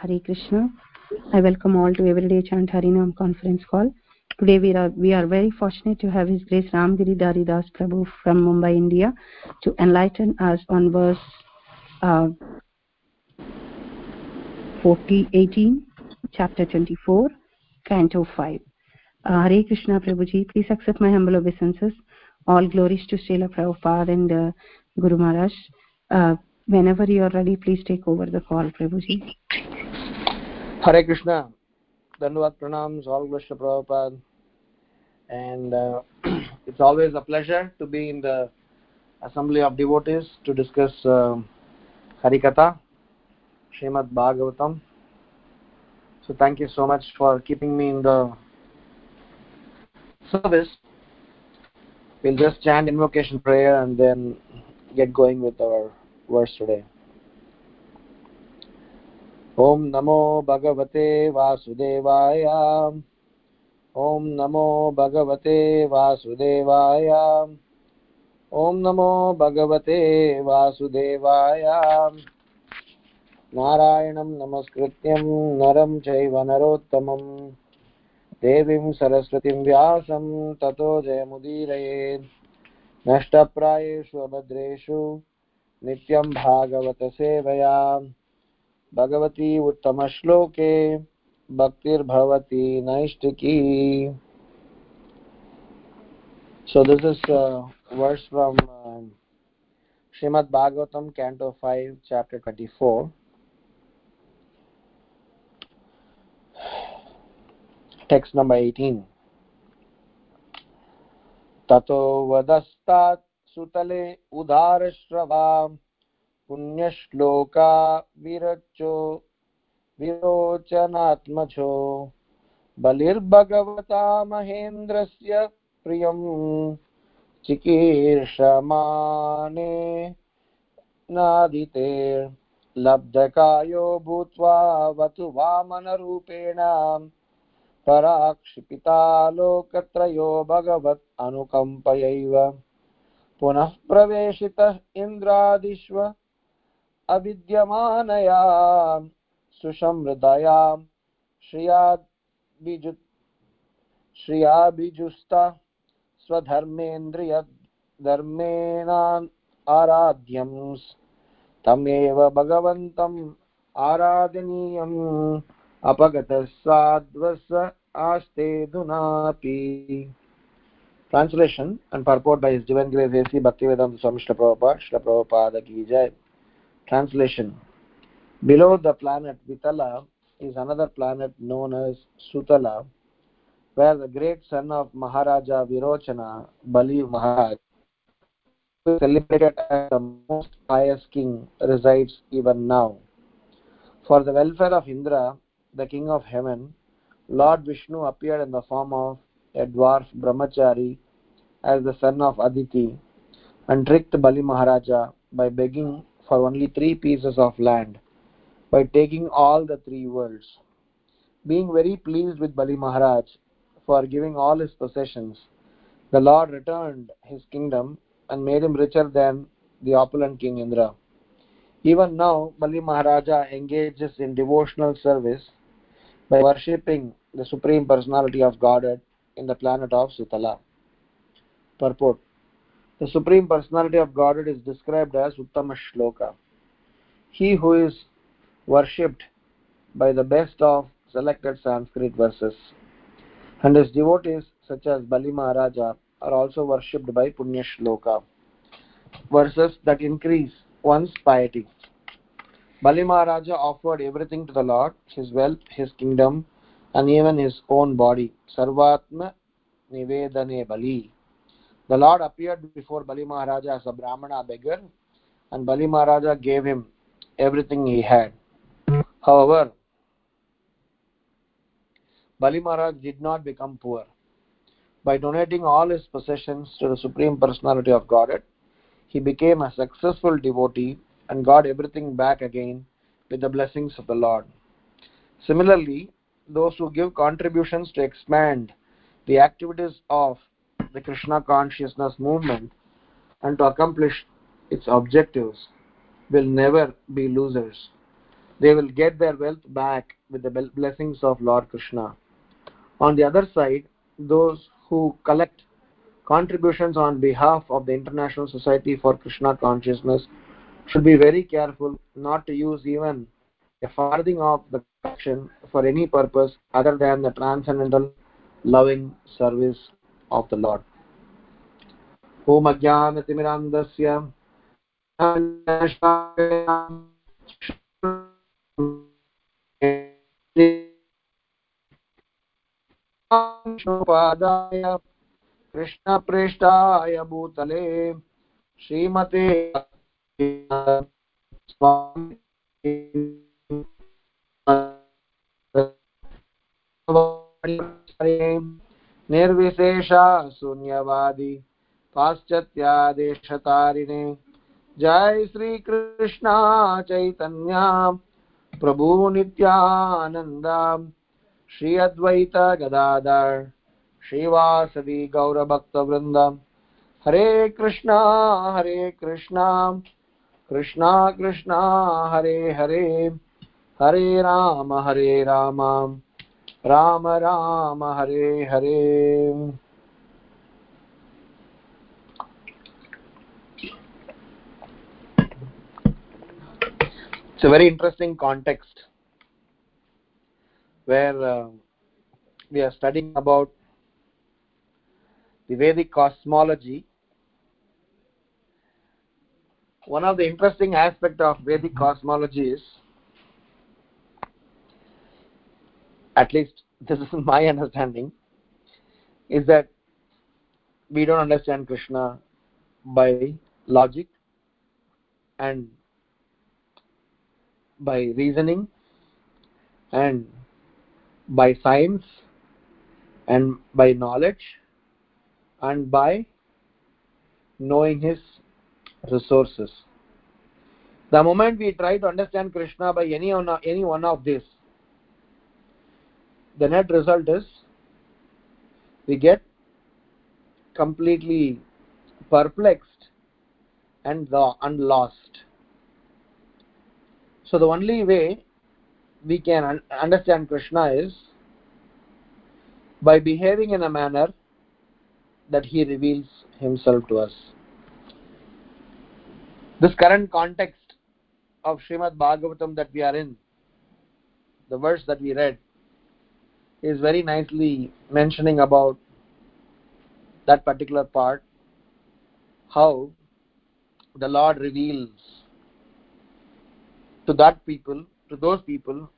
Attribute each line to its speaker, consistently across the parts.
Speaker 1: Hare Krishna. I welcome all to Everyday Chant Harinam conference call. Today we are, we are very fortunate to have His Grace Ramgiri Daridas Prabhu from Mumbai, India to enlighten us on verse uh, 40, 18, chapter 24, canto 5. Uh, Hare Krishna Prabhuji, please accept my humble obeisances. All glories to Srila Prabhupada and uh, Guru Maharaj. Uh, whenever you are ready, please take over the call, Prabhuji.
Speaker 2: Hare Krishna. Dandavat pranams, all Krishna Prabhupada. And uh, it's always a pleasure to be in the assembly of devotees to discuss uh, Harikatha, Srimad Bhagavatam. So thank you so much for keeping me in the service. We'll just chant invocation prayer and then get going with our verse today. ॐ नमो भगवते वासुदेवाय। ॐ नमो भगवते वासुदेवाय। ॐ नमो भगवते वासुदेवाय। नारायणं नमस्कृत्यं नरं चैव नरोत्तमं। देवीं सरस्वतीं व्यासं ततो जयमुदीरयेत् नष्टप्रायेषु अभद्रेषु नित्यं भागवतसेवया। भगवती उत्तम श्लोके भक्तिर्भवति नैष्टिकी so this is words from Shrimad Bhagavatam canto five chapter 24 text number 18 ततो वदस्तात् सुतले उदारश्रवा पुण्यश्लोका विरचो विरोचनात्मजो। बलिर्भगवता महेन्द्रस्य प्रियं चिकीर्षमाणे नादिते लब्धकायो भूत्वा वतु वामनरूपेण पराक्षिपिता लोकत्रयो भगवत् अनुकम्पयैव। पुनः प्रवेशितः इन्द्रादिष्व अविद्यमानया सुषमृदया श्रियाबिजु श्रियाभिजुस्ता स्वधर्मेन्द्रिय आराध्यं तमेव भगवन्तम् आराधनीयम् अपगतः साध्वस आस्ते Translation and purport by His Divine Grace A.C. Bhaktivedanta Swami Srila Prabhupada, Srila Prabhupada Ki Jai. Translation Below the planet Vitala is another planet known as Sutala, where the great son of Maharaja Virochana, Bali Maharaj, celebrated as the most pious king, resides even now. For the welfare of Indra, the king of heaven, Lord Vishnu appeared in the form of a dwarf brahmachari as the son of Aditi and tricked Bali Maharaja by begging for only three pieces of land by taking all the three worlds. Being very pleased with Bali Maharaj for giving all his possessions, the Lord returned his kingdom and made him richer than the opulent King Indra. Even now, Bali Maharaja engages in devotional service by worshipping the Supreme Personality of Godhead in the planet of Sutala. Purport The Supreme Personality of Godhead is described as Uttama Shloka. He who is worshipped by the best of selected Sanskrit verses. And his devotees, such as Bali Maharaja, are also worshipped by Punya Shloka, verses that increase one's piety. Bali Maharaja offered everything to the Lord his wealth, his kingdom, and even his own body. Sarvatma Nivedane Bali. The Lord appeared before Bali Maharaja as a Brahmana beggar, and Bali Maharaja gave him everything he had. However, Bali Maharaj did not become poor. By donating all his possessions to the Supreme Personality of Godhead, he became a successful devotee and got everything back again with the blessings of the Lord. Similarly, those who give contributions to expand the activities of the Krishna consciousness movement and to accomplish its objectives will never be losers. they will get their wealth back with the blessings of Lord Krishna. On the other side, those who collect contributions on behalf of the International Society for Krishna Consciousness should be very careful not to use even a farthing of the collection for any purpose other than the transcendental loving service of the Lord. ॐ अज्ञानतिमिरान्धस्य पादाय कृष्णप्रेष्ठाय भूतले श्रीमते निर्विशेषा शून्यवादी, पाश्चात्यादेशतारिणे। जय श्री कृष्णा चैतन्या प्रभु नित्यानन्दा श्री अद्वैत गदाधर श्रीवासवी गौरभक्तवृन्द हरे कृष्णा हरे कृष्णा कृष्णा कृष्णा, हरे हरे। हरे राम हरे Ram. Ram Ram Hare Hare it's a very interesting context where uh, we are studying about the Vedic cosmology. One of the interesting aspects of Vedic cosmology is, at least this is my understanding, is that we don't understand Krishna by logic and by reasoning and by science and by knowledge and by knowing his resources. The moment we try to understand Krishna by any one, any one of these, the net result is we get completely perplexed and, the, and lost. So the only way we can un understand Krishna is by behaving in a manner that he reveals himself to us. This current context of Srimad Bhagavatam that we are in, the verse that we read, is very nicely mentioning about that particular part, how the Lord reveals to that people, to those people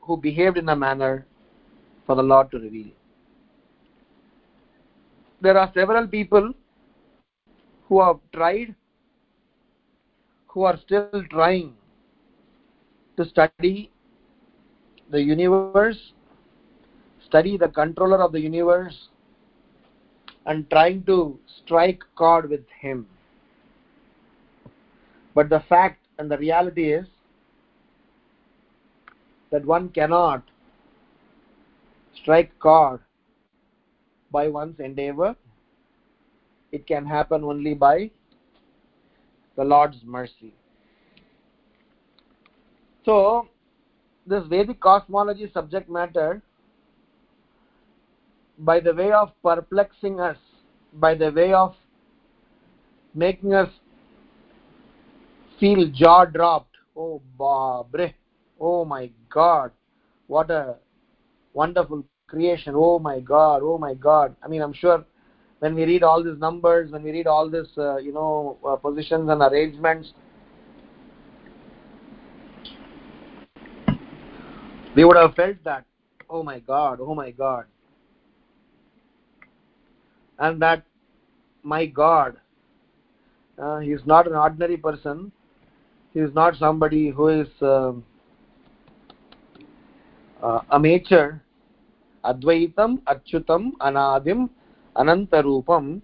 Speaker 2: who behaved in a manner for the Lord to reveal. There are several people who have tried, who are still trying to study the universe, study the controller of the universe, and trying to strike chord with him. But the fact and the reality is that one cannot strike chord by one's endeavor. It can happen only by the Lord's mercy. So, this Vedic cosmology subject matter, by the way of perplexing us, by the way of making us feel jaw dropped, oh, Babre, oh my God, what a wonderful creation, oh my God, oh my God. I mean, I'm sure when we read all these numbers, when we read all these, uh, you know, uh, positions and arrangements, we would have felt that, oh my God, oh my God. And that, my God, uh, he is not an ordinary person. He is not somebody who is uh, uh, amateur. Advaitam, Achyutam, Anadim, Anantarupam,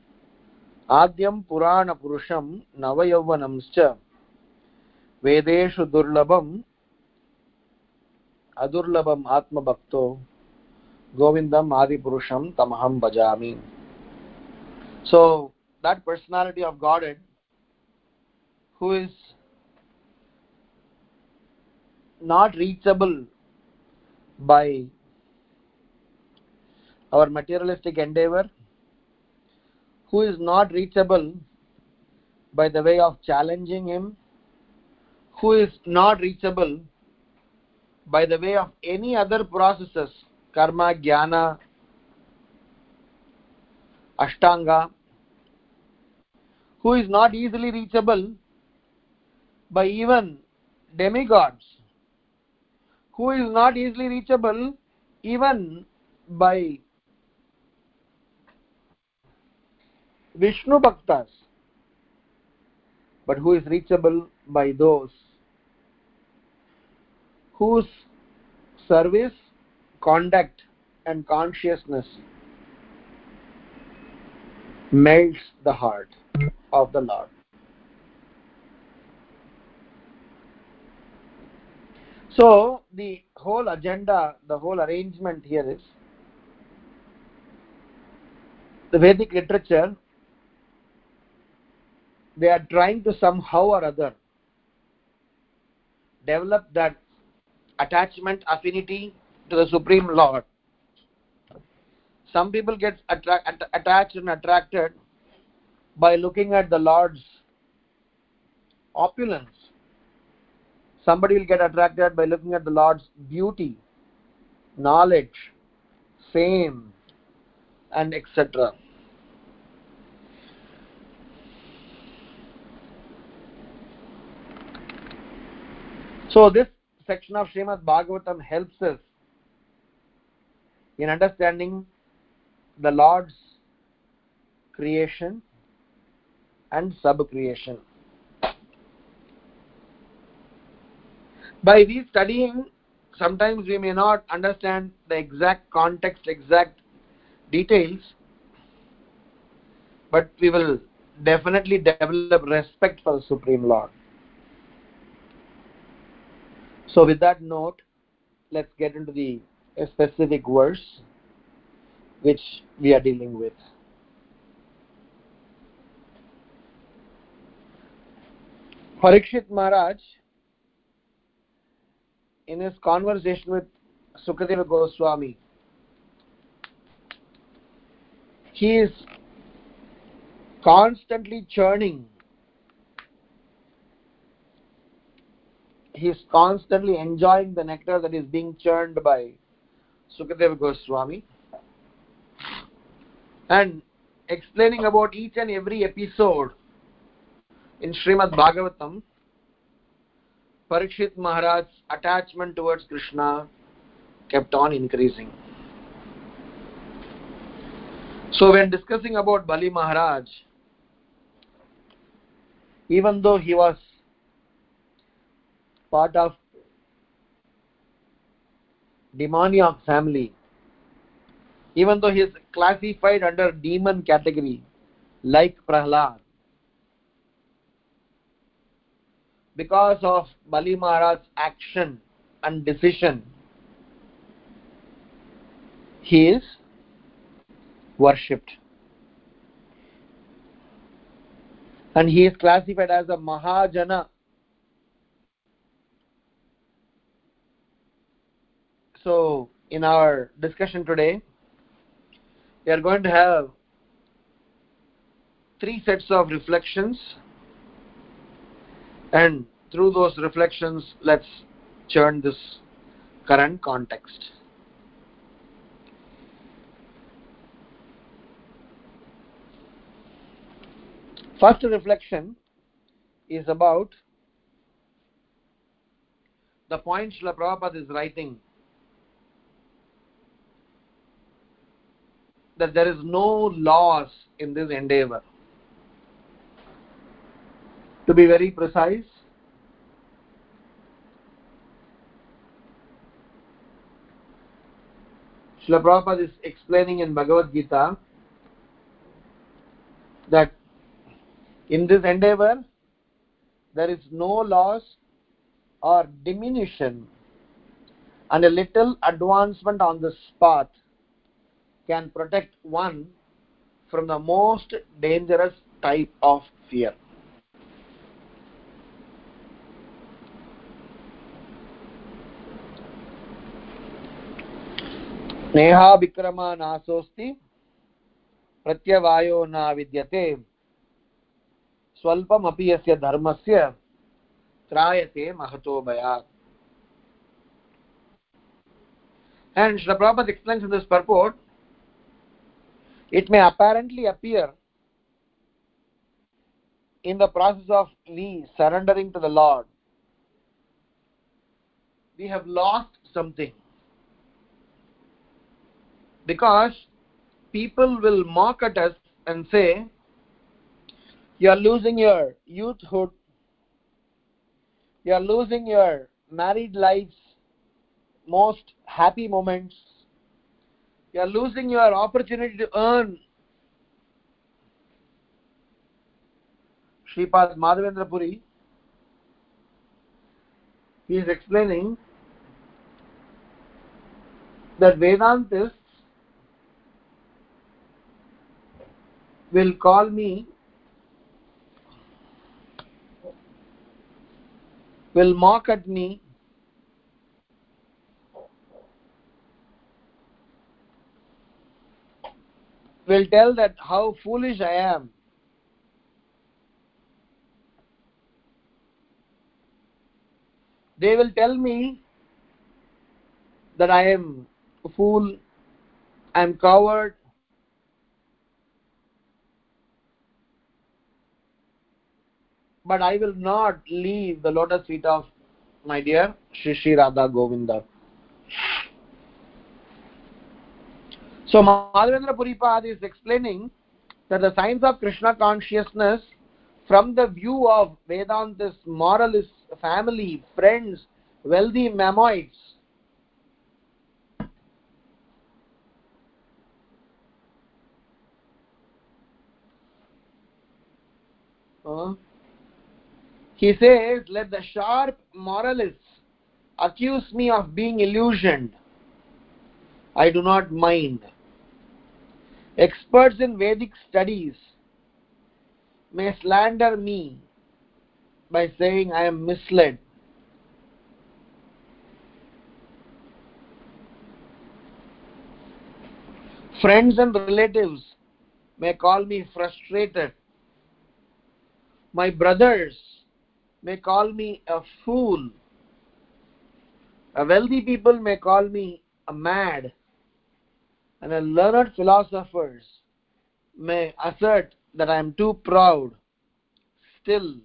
Speaker 2: Adyam Purana Purusham, Navayavvanamscha, Vedeshu Durlabam, Adurlabam Atma Bhakto, Govindam Adi Purusham Tamaham Bhajami. So, that personality of Godhead, who is not reachable by our materialistic endeavor, who is not reachable by the way of challenging him, who is not reachable by the way of any other processes, karma, jnana, ashtanga, who is not easily reachable by even demigods, who is not easily reachable even by Vishnu Bhaktas, but who is reachable by those whose service, conduct, and consciousness melts the heart of the Lord. So, the whole agenda, the whole arrangement here is the Vedic literature, they are trying to somehow or other develop that attachment affinity to the Supreme Lord. Some people get attra- att- attached and attracted by looking at the Lord's opulence. Somebody will get attracted by looking at the Lord's beauty, knowledge, fame, and etc. So, this section of Srimad Bhagavatam helps us in understanding the Lord's creation and sub-creation. By we studying, sometimes we may not understand the exact context, exact details, but we will definitely develop respect for the Supreme Lord. So, with that note, let's get into the specific verse which we are dealing with. Parikshit Maharaj, in his conversation with Sukadeva Goswami, he is constantly churning. He is constantly enjoying the nectar that is being churned by Sukadeva Goswami and explaining about each and every episode in Srimad Bhagavatam, Parikshit Maharaj's attachment towards Krishna kept on increasing. So, when discussing about Bali Maharaj, even though he was part of demoniac family, even though he is classified under demon category, like Prahlad, because of Bali Maharaj's action and decision, he is worshipped. And he is classified as a Mahajana. So, in our discussion today, we are going to have three sets of reflections. And through those reflections let's churn this current context. First reflection is about the point Srila Prabhupada is writing that there is no loss in this endeavor. To be very precise, Srila Prabhupada is explaining in Bhagavad Gita that in this endeavor there is no loss or diminution and a little advancement on this path can protect one from the most dangerous type of fear Neha Vikrama नासोऽस्ति प्रत्यवायो न विद्यते स्वल्पमपि यस्य धर्मस्य त्रायते महतो भयात् And Shri Prabhupada explains in this purport it may apparently appear in the process of surrendering to the Lord, we have lost something. Because people will mock at us and say, You are losing your youthhood, you are losing your married life's most happy moments, you are losing your opportunity to earn. Sripad Madhavendra Puri, he is explaining that Vedantists will call me, will mock at me, will tell that how foolish I am they will tell me that I am a fool, I am coward, but I will not leave the lotus feet of my dear Shri Radha Govinda. So Madhavendra Puripad is explaining that the signs of Krishna consciousness from the view of Vedantis, moralists, family, friends, wealthy Mamoites, uh, he says, Let the sharp moralists accuse me of being illusioned. I do not mind. Experts in Vedic studies may slander me by saying I am misled. Friends and relatives may call me frustrated. My brothers may call me a fool. A wealthy people may call me a mad. And a learned philosophers may assert that I am too proud. Still,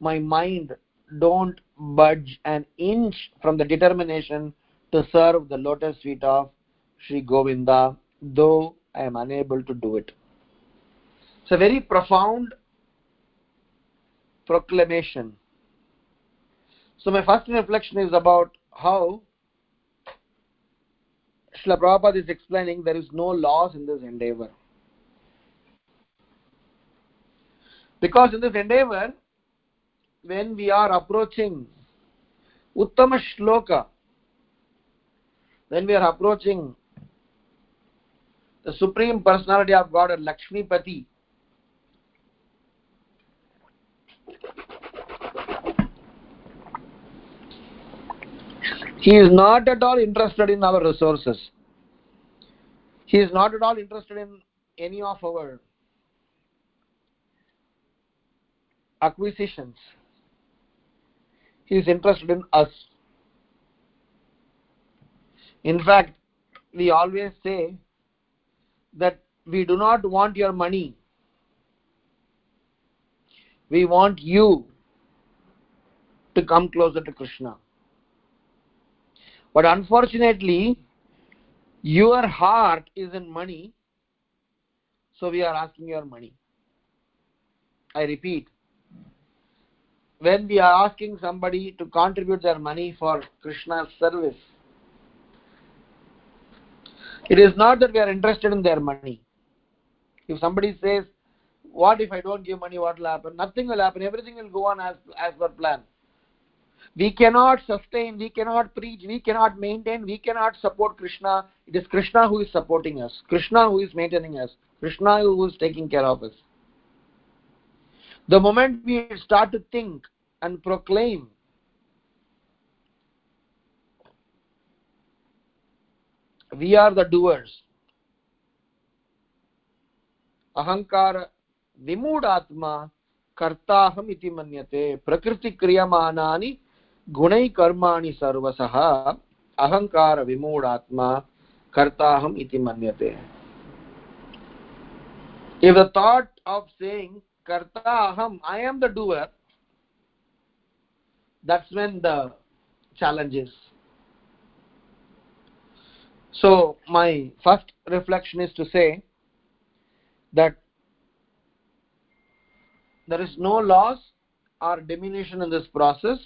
Speaker 2: my mind don't budge an inch from the determination to serve the lotus feet of Sri Govinda, though I am unable to do it. It's a very profound proclamation. So my first reflection is about how Srila Prabhupada is explaining there is no loss in this endeavor. Because in this endeavor, when we are approaching Uttama Shloka, when we are approaching the Supreme Personality of God, Lakshmi he is not at all interested in our resources. He is not at all interested in any of our acquisitions. He is interested in us. In fact, we always say that we do not want your money. We want you to come closer to Krishna. But unfortunately, your heart is in money, so we are asking your money. I repeat, when we are asking somebody to contribute their money for Krishna's service, it is not that we are interested in their money. If somebody says, What if I don't give money, what will happen? Nothing will happen. Everything will go on as, as per plan We cannot sustain, we cannot preach, we cannot maintain, we cannot support Krishna. It is Krishna who is supporting us, Krishna who is maintaining us, Krishna who is taking care of us. The moment we start to think and proclaim we are the doers अहङ्कार विमूढात्मा कर्ताहम् इति मन्यते प्रकृतिक्रियमाणानि गुणैकर्माणि सर्वशः अहङ्कारविमूढात्मा कर्ताहम् इति मन्यते। If the thought of saying कर्ता अहम् I am the doer that's when the challenges so my first reflection is to say that there is no loss or diminution in this process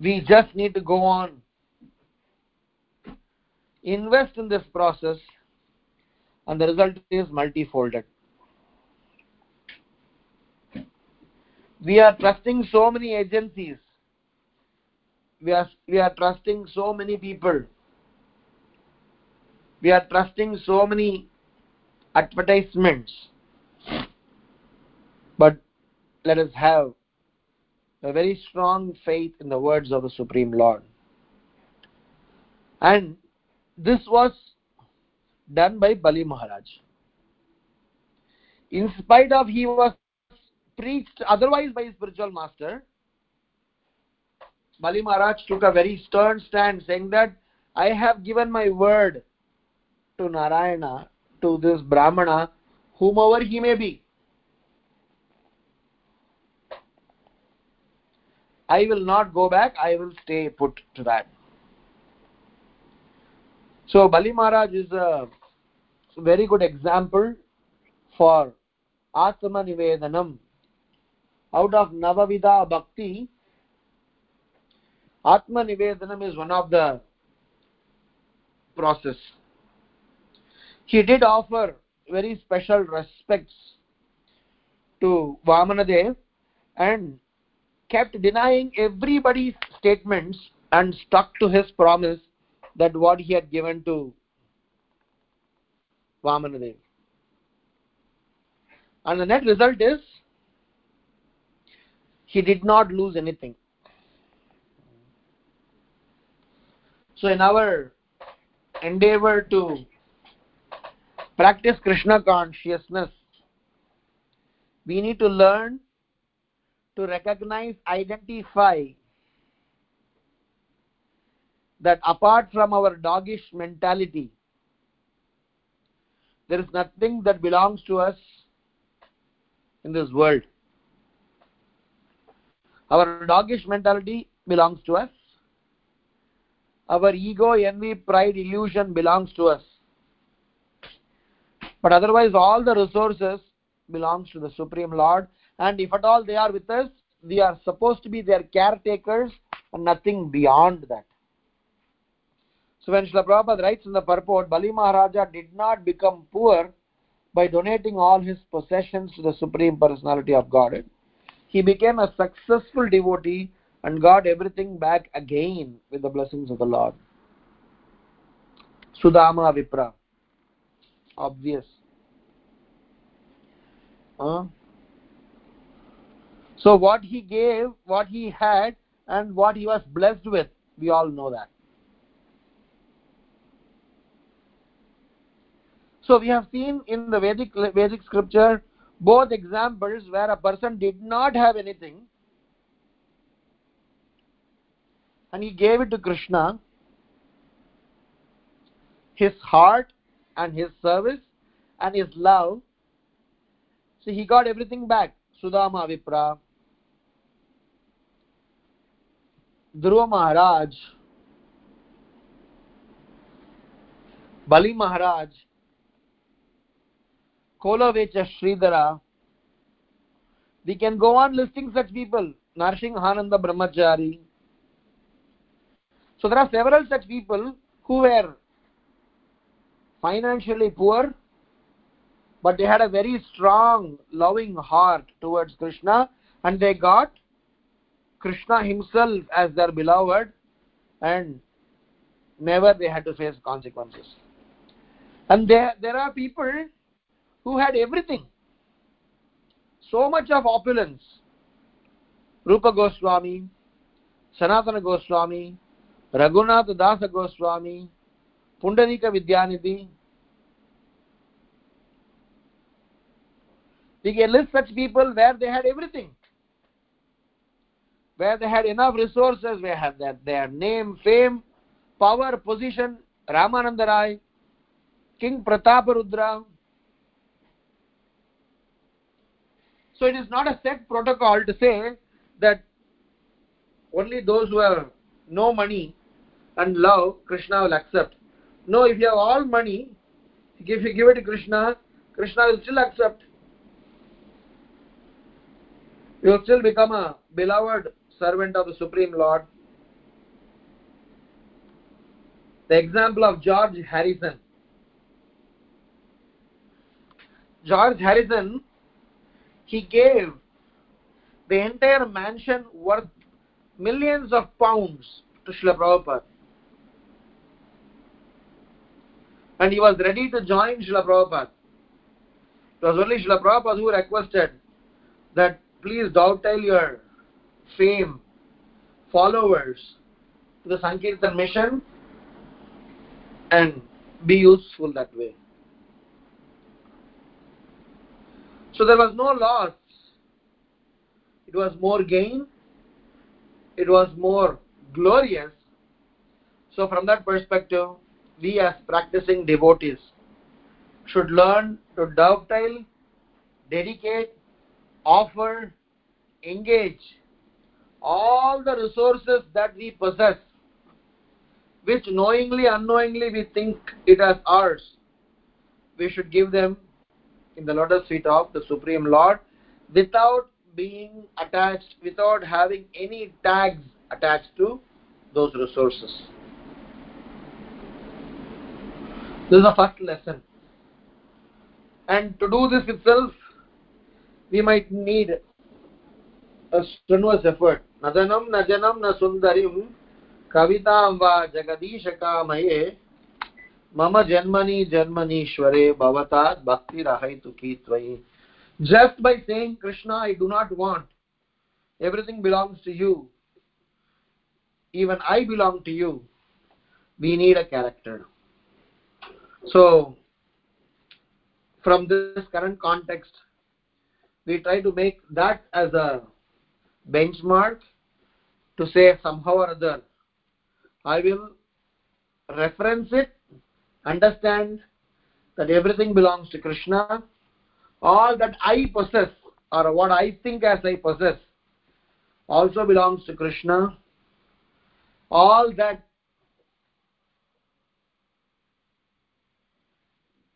Speaker 2: we just need to go on. Invest in this process and the result is multifolded. We are trusting so many agencies. We are we are trusting so many people. We are trusting so many advertisements. But let us have a very strong faith in the words of the supreme lord. And this was done by bali maharaj. In spite of he was preached otherwise by his spiritual master bali maharaj took a very stern stand saying that i have given my word to narayana to this brahmana whomever he may be i will not go back i will stay put to that. So bali maharaj is a very good example for atma nivedanam. Out of navavidha bhakti atma nivedanam is one of the process. He did offer very special respects to vamanadev and kept denying everybody's statements and stuck to his promise that what he had given to vamanadev and the net result is he did not lose anything. So in our endeavor to practice krishna consciousness we need to learn to recognize identify that apart from our doggish mentality there is nothing that belongs to us in this world. Our doggish mentality belongs to us. Our ego envy pride illusion belongs to us. But otherwise all the resources belongs to the supreme lord and if at all they are with us we are supposed to be their caretakers and nothing beyond that so when Srila Prabhupada writes in the purport, Bali Maharaja did not become poor by donating all his possessions to the Supreme Personality of Godhead. He became a successful devotee and got everything back again with the blessings of the Lord. Sudama Vipra. Obvious. Huh? So what he gave, what he had, and what he was blessed with, we all know that. So we have seen in the Vedic Vedic scripture both examples where a person did not have anything and he gave it to Krishna his heart and his service and his love. So he got everything back. Sudama Vipra Dhruva Maharaj Bali Maharaj Kolavecha Sridhara. We can go on listing such people. Nrisimhananda Brahmachari. So there are several such people who were financially poor, but they had a very strong, loving heart towards Krishna, and they got Krishna himself as their beloved, and never they had to face consequences. And there, there are people who had everything so much of opulence rupa goswami Sanatana Goswami, Raghunath Dasa Goswami, Pundarika Vidyanidhi. We can list such people where they had everything. Where they had enough resources, where had their, their name, fame, power, position, Ramananda Rai, King Prataparudra. So it is not a set protocol to say that only those who have no money and love Krishna will accept. No, if you have all money, if you give it to Krishna, Krishna will still accept. You will still become a beloved servant of the Supreme Lord. The example of George Harrison. George Harrison, he gave the entire mansion worth millions of pounds to Srila Prabhupada. And he was ready to join Srila Prabhupada. It was only Srila Prabhupada who requested that please dovetail your fame, followers to the Sankirtan mission and be useful that way. So there was no loss. It was more gain. It was more glorious. So from that perspective, we as practicing devotees should learn to dovetail, dedicate, offer, engage all the resources that we possess, which knowingly, unknowingly we think it as ours. We should give them in the lotus feet of the Supreme Lord without being attached, without having any tags attached to those resources. This is the first lesson. And to do this itself, we might need a strenuous effort. Nadanam najanam na sundarim kavitam va jagadishakamaye mama janmani janmanishware bhavatat bhakti rahaitu tvai. Just by saying Krishna, I do not want. Everything belongs to you. Even I belong to you. We need a character. So, from this current context, we try to make that as a benchmark to say somehow or other, I will reference it, understand that everything belongs to Krishna, all that I possess or what I think as I possess also belongs to Krishna. All that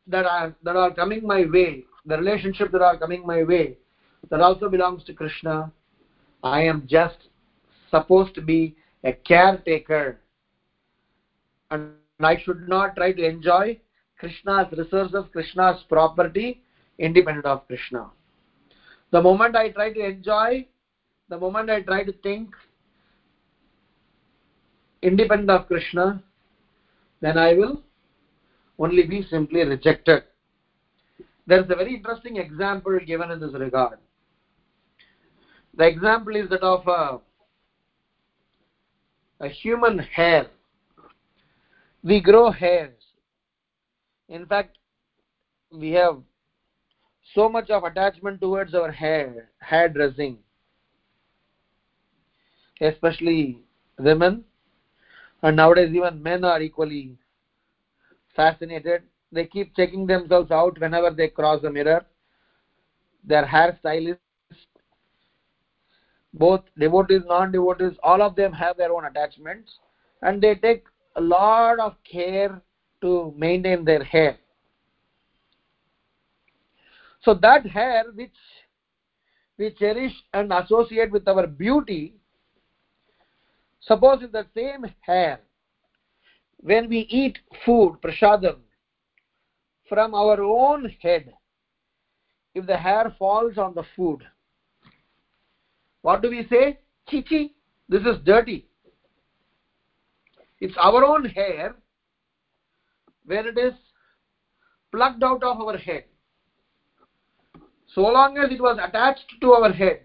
Speaker 2: that are that are coming my way, the relationship that are coming my way, that also belongs to Krishna. I am just supposed to be a caretaker, and I should not try to enjoy Krishna's resources, Krishna's property, independent of Krishna. The moment I try to enjoy, the moment I try to think independent of Krishna, then I will only be simply rejected. There is a very interesting example given in this regard. The example is that of a, a human hair. We grow hairs. In fact, we have so much of attachment towards our hair, hair dressing, especially women, and nowadays even men are equally fascinated. They keep checking themselves out whenever they cross the mirror. Their hairstylists, both devotees, non-devotees, all of them have their own attachments, and they take a lot of care to maintain their hair. So that hair which we cherish and associate with our beauty, suppose if the same hair, when we eat food, prasadam, from our own head, if the hair falls on the food, what do we say? Chichi, this is dirty. It's our own hair when it is plucked out of our head so long as it was attached to our head,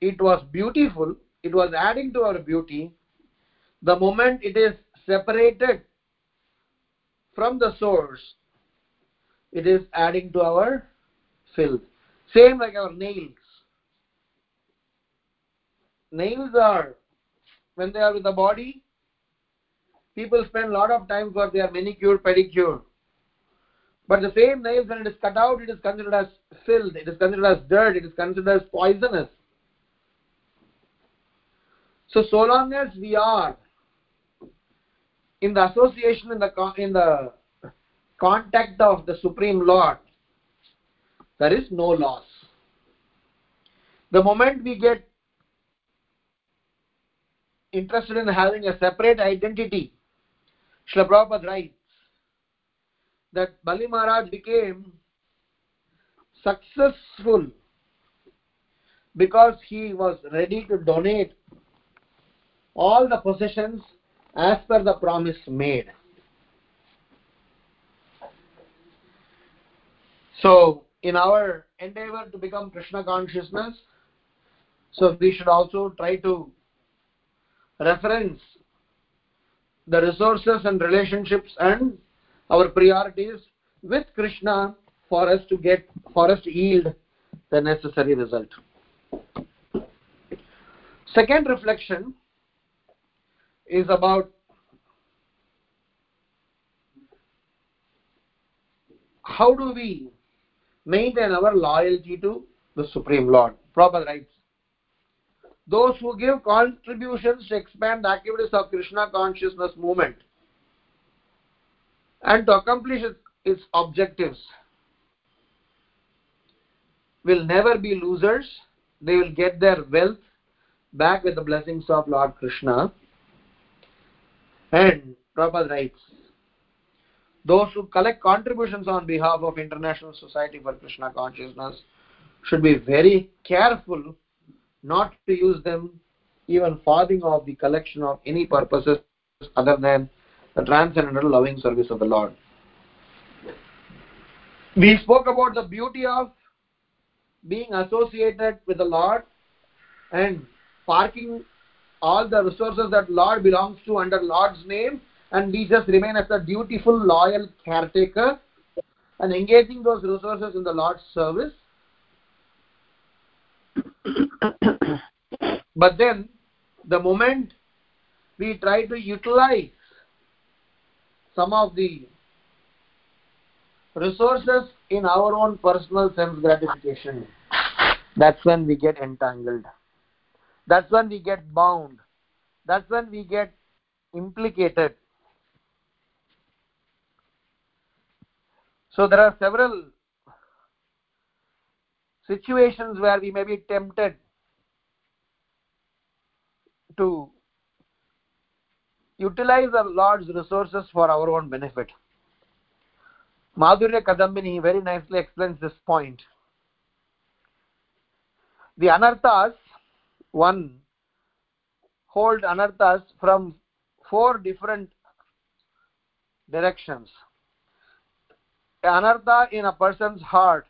Speaker 2: it was beautiful it was adding to our beauty. The moment it is separated from the source, it is adding to our filth. Same like our nails. Nails are, when they are with the body, people spend a lot of time for their manicure, pedicure. But the same nails, when it is cut out, it is considered as filth, it is considered as dirt, it is considered as poisonous. So, so long as we are in the association, in the, in the contact of the Supreme Lord, there is no loss. The moment we get interested in having a separate identity, Srila Prabhupada writes that Bali Maharaj became successful because he was ready to donate all the possessions as per the promise made. So, in our endeavor to become Krishna consciousness, so we should also try to reference the resources and relationships and our priorities with Krishna for us to get, for us to yield the necessary result. Second reflection is about how do we maintain our loyalty to the Supreme Lord. Prabhupada writes, those who give contributions to expand the activities of Krishna consciousness movement and to accomplish its, objectives will never be losers. They will get their wealth back with the blessings of Lord Krishna. And Prabhupada writes, those who collect contributions on behalf of International Society for Krishna Consciousness should be very careful not to use them even farthing of the collection of any purposes other than the transcendental loving service of the Lord. We spoke about the beauty of being associated with the Lord and parking all the resources that Lord belongs to under Lord's name and we just remain as a dutiful, loyal caretaker and engaging those resources in the Lord's service. But then, the moment we try to utilize some of the resources in our own personal sense gratification, that's when we get entangled. That's when we get bound. That's when we get implicated So there are several situations where we may be tempted to utilize the Lord's resources for our own benefit. Madhurya Kadambini very nicely explains this point. The anarthas, one hold anarthas from four different directions anartha in a person's heart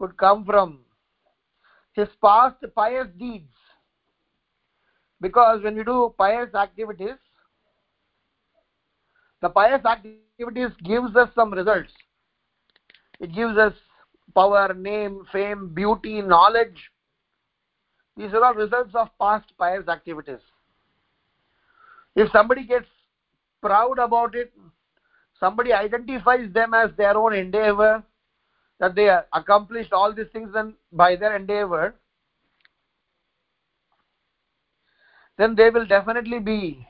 Speaker 2: could come from his past pious deeds. Because when we do pious activities the pious activities gives us some results. It gives us power name fame beauty knowledge. These are all results of past pious activities. If somebody gets proud about it somebody identifies them as their own endeavor that they accomplished all these things and by their endeavor then they will definitely be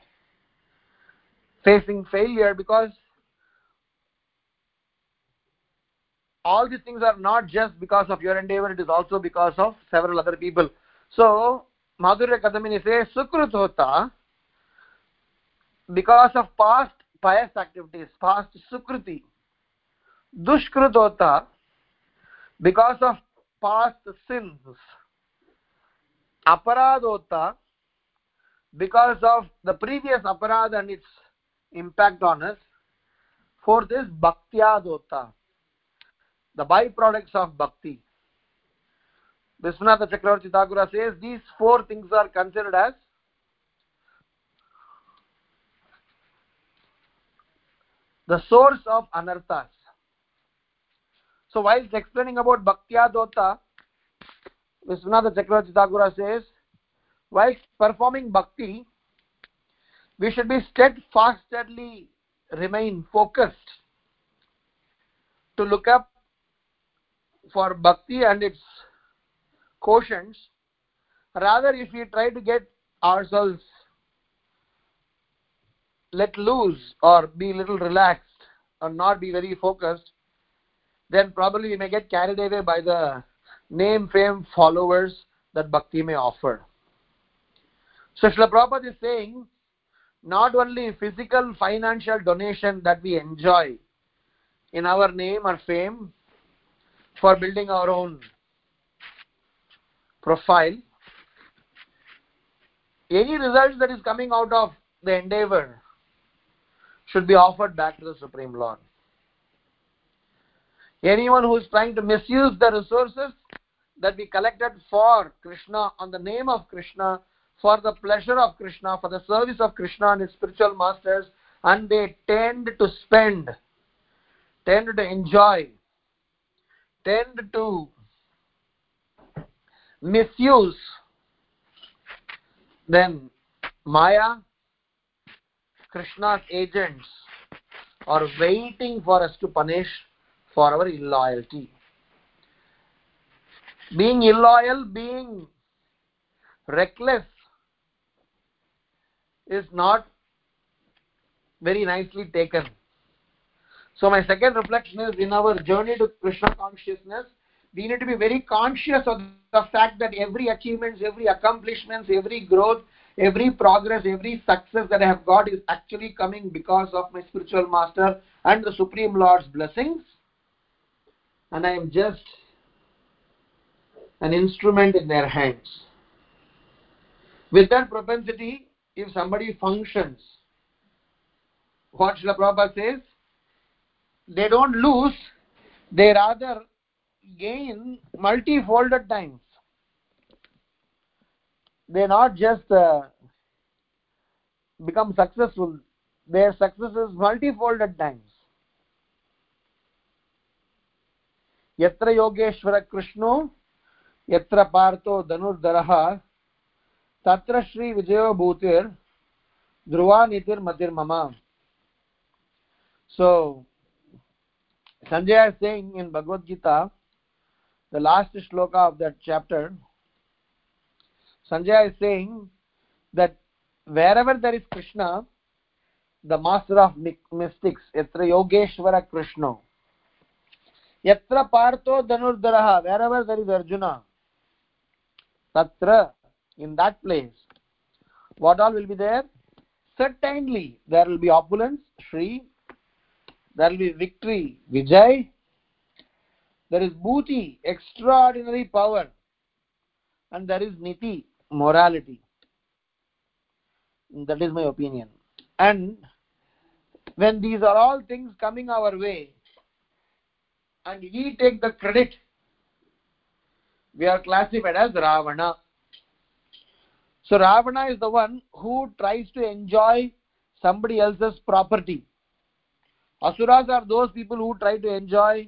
Speaker 2: facing failure because all these things are not just because of your endeavor it is also because of several other people so madhurya kadambini says sukrut hota because of past pious activities, past sukruti. Dushkrit hota because of past sins. Aparad hota because of the previous aparad and its impact on us. Fourth is bhaktyad hota, the byproducts of bhakti. Viswanatha Chakravarti Thakura says these four things are considered as the source of anarthas. So while explaining about Bhaktya Dota, Viswanatha Chakravarti Thakura says, while performing bhakti, we should be steadfastly remain focused to look up for bhakti and its quotients. Rather, if we try to get ourselves let loose or be little relaxed or not be very focused, then probably we may get carried away by the name, fame, followers that bhakti may offer. So Srila Prabhupada is saying, not only physical financial donation that we enjoy in our name or fame for building our own profile, any results that is coming out of the endeavor should be offered back to the Supreme Lord. Anyone who is trying to misuse the resources that we collected for Krishna on the name of Krishna, for the pleasure of Krishna, for the service of Krishna and his spiritual masters, and they tend to spend, tend to enjoy, tend to misuse, then Maya, Krishna's agents, are waiting for us to punish for our illoyalty. Being illoyal, being reckless is not very nicely taken. So my second reflection is in our journey to Krishna consciousness, we need to be very conscious of the fact that every achievements, every accomplishments, every growth, every progress, every success that I have got is actually coming because of my spiritual master and the Supreme Lord's blessings. And I am just an instrument in their hands. With that propensity, if somebody functions, what Srila Prabhupada says, they don't lose, they rather gain multifolded times. They not just uh, become successful, their success is multifolded times. यत्र योगेश्वरकृष्णो यत्र पार्थो धनुर्धरः, तत्र श्रीविजयो भूतिर् ध्रुवानितिर्मतिर्मम so Sanjay Singh in Bhagavad Gita the last shlok of that chapter Sanjay Singh that wherever there is Krishna the master of mystics Yogeshwar Krishna yatra partho dhanurdharaha wherever there is arjuna tatra in that place what all will be there? Certainly there will be opulence shri there will be victory vijay. There is bhuti extraordinary power and there is niti morality. That is my opinion. And when these are all things coming our way and we take the credit. We are classified as ravana. So ravana is the one who tries to enjoy somebody else's property. Asuras are those people who try to enjoy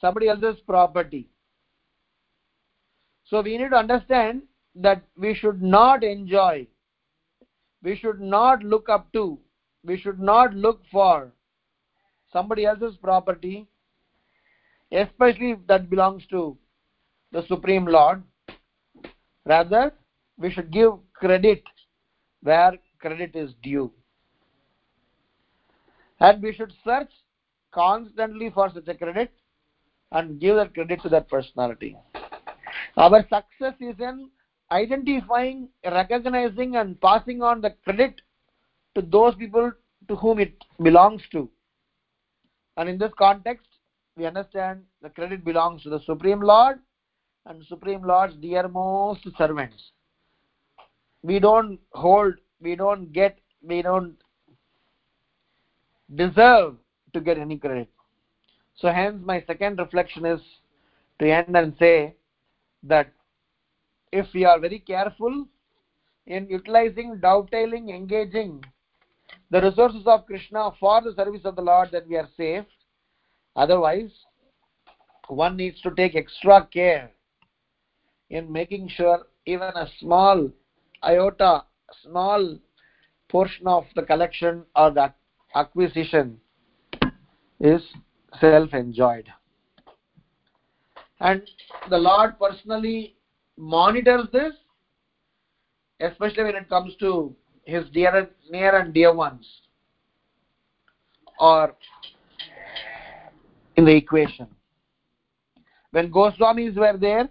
Speaker 2: somebody else's property. So we need to understand that we should not enjoy. We should not look up to. We should not look for somebody else's property especially if that belongs to the supreme lord rather we should give credit where credit is due. And we should search constantly for such a credit and give that credit to that personality. Our success is in identifying recognizing and passing on the credit to those people to whom it belongs to. And in this context we understand the credit belongs to the supreme lord and supreme lord's dearmost servants we don't hold we don't get we don't deserve to get any credit so hence my second reflection is to end and say that if we are very careful in utilizing, dovetailing, engaging the resources of Krishna for the service of the Lord, then we are safe. Otherwise, one needs to take extra care in making sure even a small iota, small portion of the collection or the acquisition is self enjoyed. And the Lord personally monitors this, especially when it comes to his dear and, near and dear ones, or in the equation. When Goswamis were there,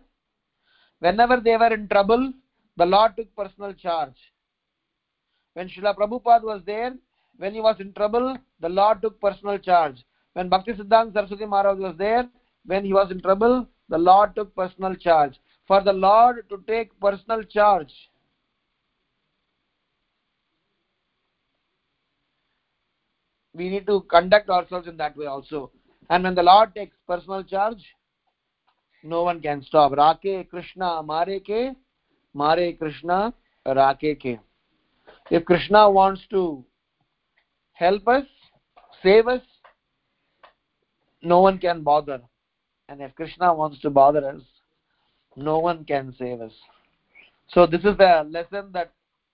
Speaker 2: whenever they were in trouble, the Lord took personal charge. When Srila Prabhupada was there, when he was in trouble, the Lord took personal charge. When Bhakti Siddhanta Saraswati Maharaj was there, when he was in trouble, the Lord took personal charge. For the Lord to take personal charge, we need to conduct ourselves in that way also. And when the Lord takes personal charge, no one can stop. Rake Krishna Mare Ke, Mare Krishna Rake Ke. If Krishna wants to help us, save us, no one can bother. And if Krishna wants to bother us, no one can save us. So this is the lesson that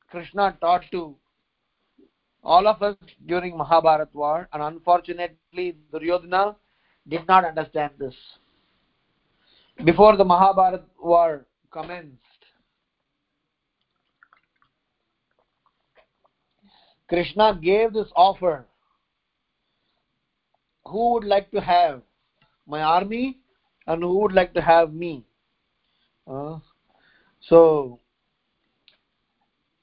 Speaker 2: Krishna taught to all of us during Mahabharat war and unfortunately Duryodhana did not understand this. Before the Mahabharat war commenced, Krishna gave this offer. Who would like to have my army and who would like to have me? Uh, so,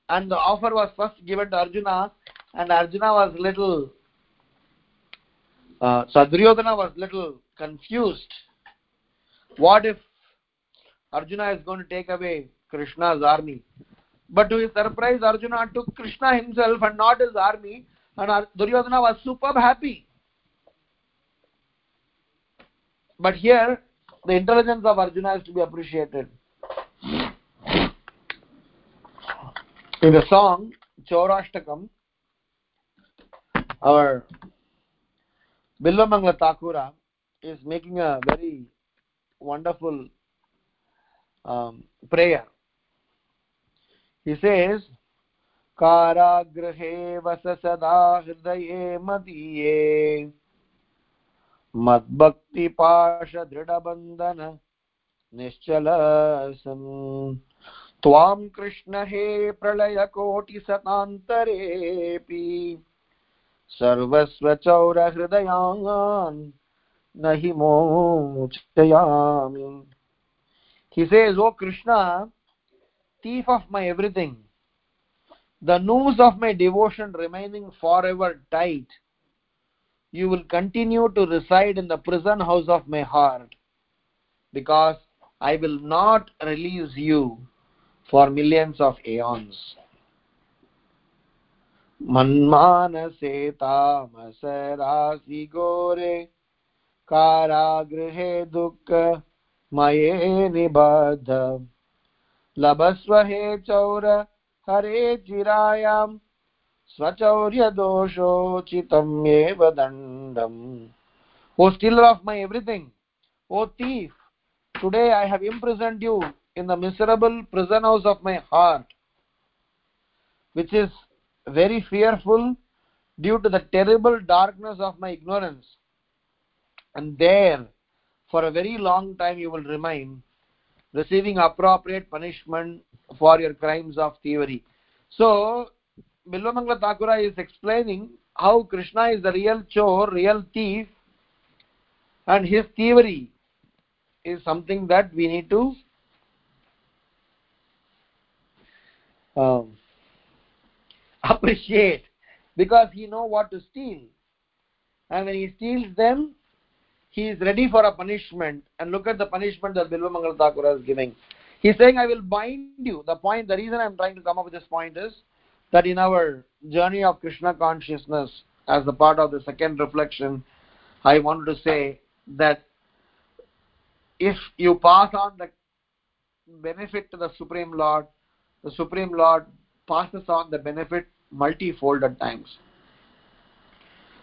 Speaker 2: and the offer was first given to Arjuna, and Arjuna was little, uh, Sadryodhana was little confused. What if Arjuna is going to take away Krishna's army? But to his surprise, Arjuna took Krishna himself and not his army, and Duryodhana was superb happy. But here, the intelligence of Arjuna is to be appreciated. In the song Chaurashtakam, our Bilvamangala Thakura is making a very wonderful um, prayer. He says, कारागृहे वस सदा हृदये मदीये मद्भक्तिपाशदृढबन्धन निश्चलसम् त्वां कृष्ण हे प्रलयकोटिशतान्तरेऽपि सर्वस्वचौरहृदयान् न हि मोचयामि He says, O Krishna, thief of my everything, the noose of my devotion remaining forever tight, you will continue to reside in the prison house of my heart, because I will not release you for millions of aeons. मन्मानसे तामस राशि गोरे कारागृहे दुःख मये निबद्ध। लभस्व हे चौर, हरे चिरायां, स्वचौर्यदोषोचितं एव दण्डम्। O stealer of my everything O thief today I have imprisoned you in the miserable prison house of my heart which is very fearful due to the terrible darkness of my ignorance. And there, for a very long time, you will remain, receiving appropriate punishment for your crimes of thievery. So, Bilvamangala Thakura is explaining how Krishna is the real chore, real thief, and his thievery is something that we need to um, appreciate. Because he know what to steal. And when he steals them he is ready for a punishment. And look at the punishment that Bilva Mangal Thakura is giving. He's saying I will bind you. The point the reason I'm trying to come up with this point is that in our journey of Krishna consciousness as a part of the second reflection I wanted to say that if you pass on the benefit to the Supreme Lord, the Supreme Lord passes on the benefit multifold at times.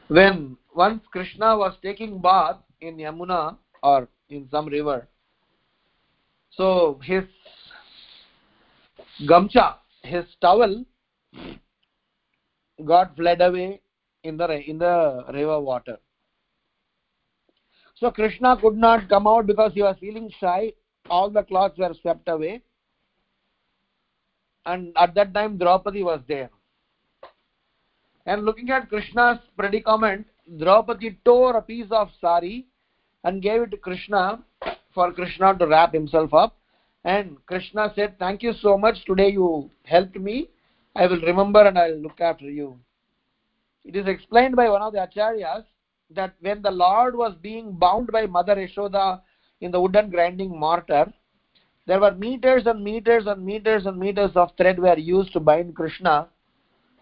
Speaker 2: When once Krishna was taking bath in Yamuna or in some river, so his gamcha, his towel, got fled away in the in the river water. So Krishna could not come out because he was feeling shy. All the cloths were swept away. And at that time Draupadi was there. And looking at Krishna's predicament, Draupadi tore a piece of sari and gave it to Krishna for Krishna to wrap himself up. And Krishna said, Thank you so much. Today you helped me. I will remember and I will look after you. It is explained by one of the acharyas that when the Lord was being bound by Mother Yashoda in the wooden grinding mortar, there were meters and meters and meters and meters of thread were used to bind Krishna.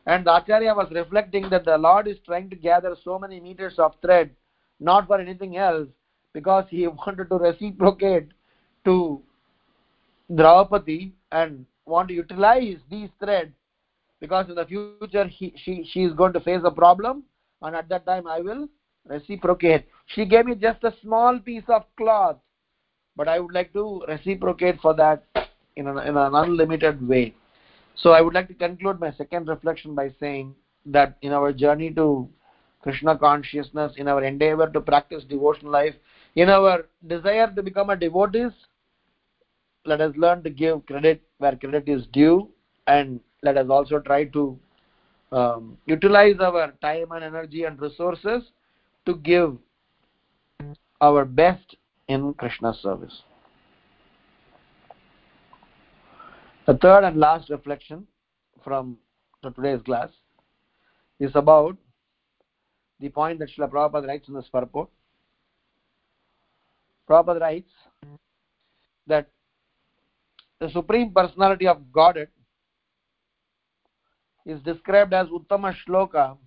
Speaker 2: And the Acharya was reflecting that the Lord is trying to gather so many meters of thread, not for anything else, because he wanted to reciprocate to Draupadi and want to utilize these threads because in the future he, she, she is going to face a problem and at that time I will reciprocate. She gave me just a small piece of cloth, but I would like to reciprocate for that in an, in an unlimited way. So I would like to conclude my second reflection by saying that in our journey to Krishna consciousness, in our endeavor to practice devotional life, in our desire to become a devotee, let us learn to give credit where credit is due and let us also try to um, utilize our time and energy and resources to give our best in Krishna's service. The third and last reflection from today's class is about the point that Srila Prabhupada writes in this purport. Prabhupada writes that the Supreme Personality of Godhead is described as Uttama Shloka,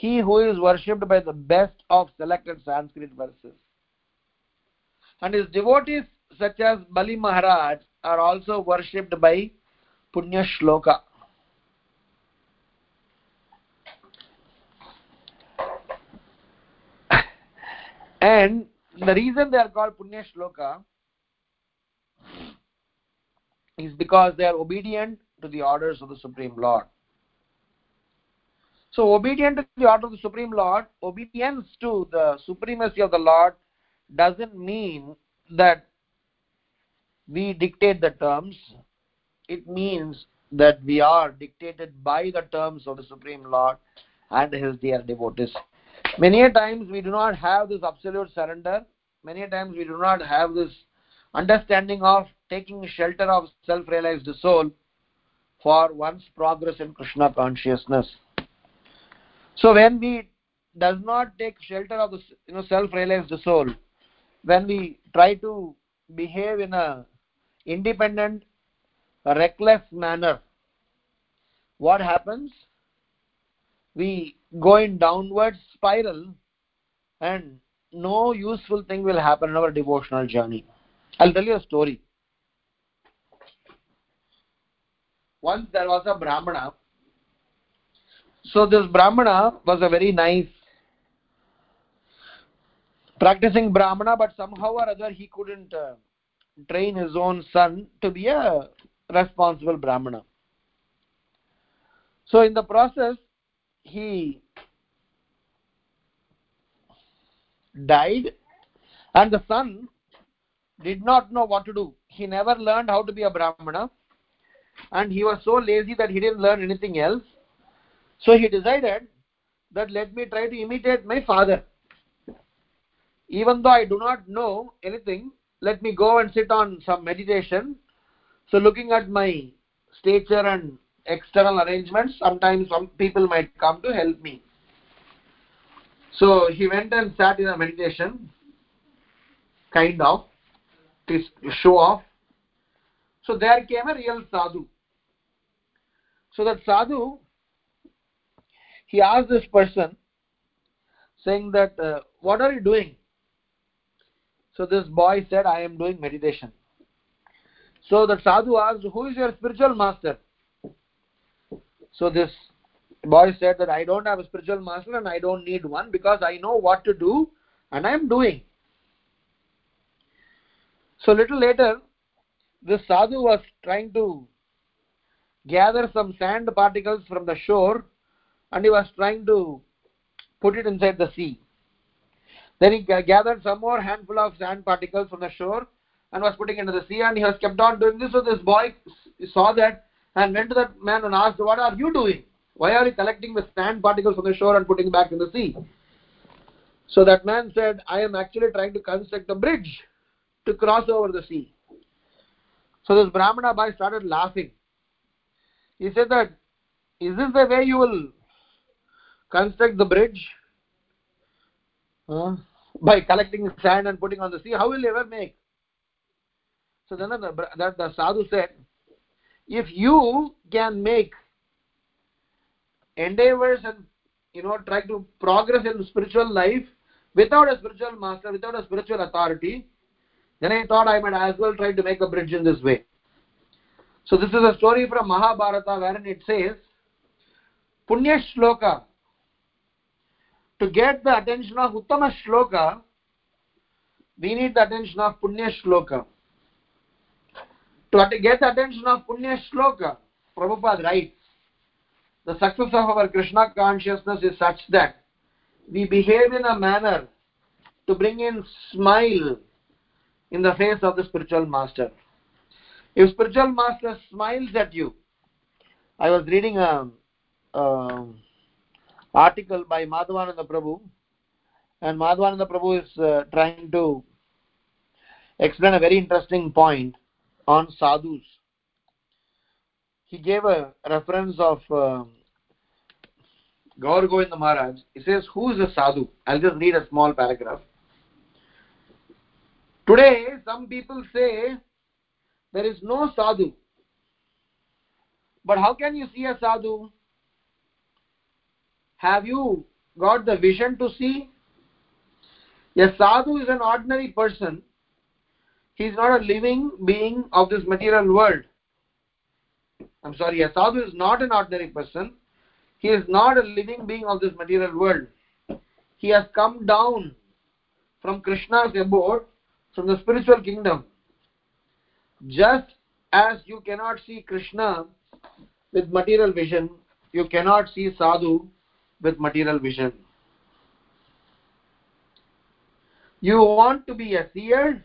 Speaker 2: he who is worshipped by the best of selected Sanskrit verses. And his devotees, such as Bali Maharaj, are also worshipped by Punya Shloka. and the reason they are called Punya Shloka is because they are obedient to the orders of the Supreme Lord. So, obedient to the order of the Supreme Lord, obedience to the supremacy of the Lord doesn't mean that we dictate the terms. It means that we are dictated by the terms of the Supreme Lord and His dear devotees. Many a times we do not have this absolute surrender. Many a times we do not have this understanding of taking shelter of self-realized soul for one's progress in Krishna consciousness. So when we does not take shelter of the you know self-realized soul, when we try to behave in a independent, reckless manner, what happens? We go in downward spiral and no useful thing will happen in our devotional journey. I'll tell you a story. Once there was a Brahmana. So this Brahmana was a very nice practicing Brahmana, but somehow or other he couldn't uh, train his own son to be a responsible Brahmana. So in the process, he died and the son did not know what to do. He never learned how to be a Brahmana and he was so lazy that he didn't learn anything else. So he decided that let me try to imitate my father. Even though I do not know anything, let me go and sit on some meditation. So looking at my stature and external arrangements, sometimes some people might come to help me. So he went and sat in a meditation, kind of, to show off. So there came a real sadhu. So that sadhu, he asked this person, saying that, uh, what are you doing? So this boy said, I am doing meditation. So the sadhu asked, Who is your spiritual master? So this boy said that I don't have a spiritual master and I don't need one because I know what to do and I am doing. So little later, this sadhu was trying to gather some sand particles from the shore and he was trying to put it inside the sea. Then he gathered some more handful of sand particles from the shore and was putting into the sea and he has kept on doing this. So this boy saw that and went to that man and asked, What are you doing? Why are you collecting the sand particles from the shore and putting back in the sea? So that man said, I am actually trying to construct a bridge to cross over the sea. So this Brahmana boy started laughing. He said that, Is this the way you will construct the bridge? Huh? By collecting sand and putting on the sea, how will you ever make? So then the, that the sadhu said, if you can make endeavors and you know try to progress in spiritual life without a spiritual master, without a spiritual authority, then I thought I might as well try to make a bridge in this way. So this is a story from Mahabharata wherein it says, Punya Shloka. To get the attention of Uttama Shloka, we need the attention of Punya Shloka. To get the attention of Punya Shloka, Prabhupada writes, the success of our Krishna consciousness is such that we behave in a manner to bring in smile in the face of the spiritual master. If spiritual master smiles at you, I was reading a, a article by Madhavananda Prabhu, and Madhavananda Prabhu is uh, trying to explain a very interesting point on sadhus. He gave a reference of uh, Gaur Govinda Maharaj. He says, Who is a sadhu? I'll just read a small paragraph. Today, some people say there is no sadhu. But how can you see a sadhu? Have you got the vision to see? A sadhu is an ordinary person. He is not a living being of this material world. I'm sorry, a sadhu is not an ordinary person. He is not a living being of this material world. He has come down from Krishna's abode, from the spiritual kingdom. Just as you cannot see Krishna with material vision, you cannot see sadhu with material vision. You want to be a seer,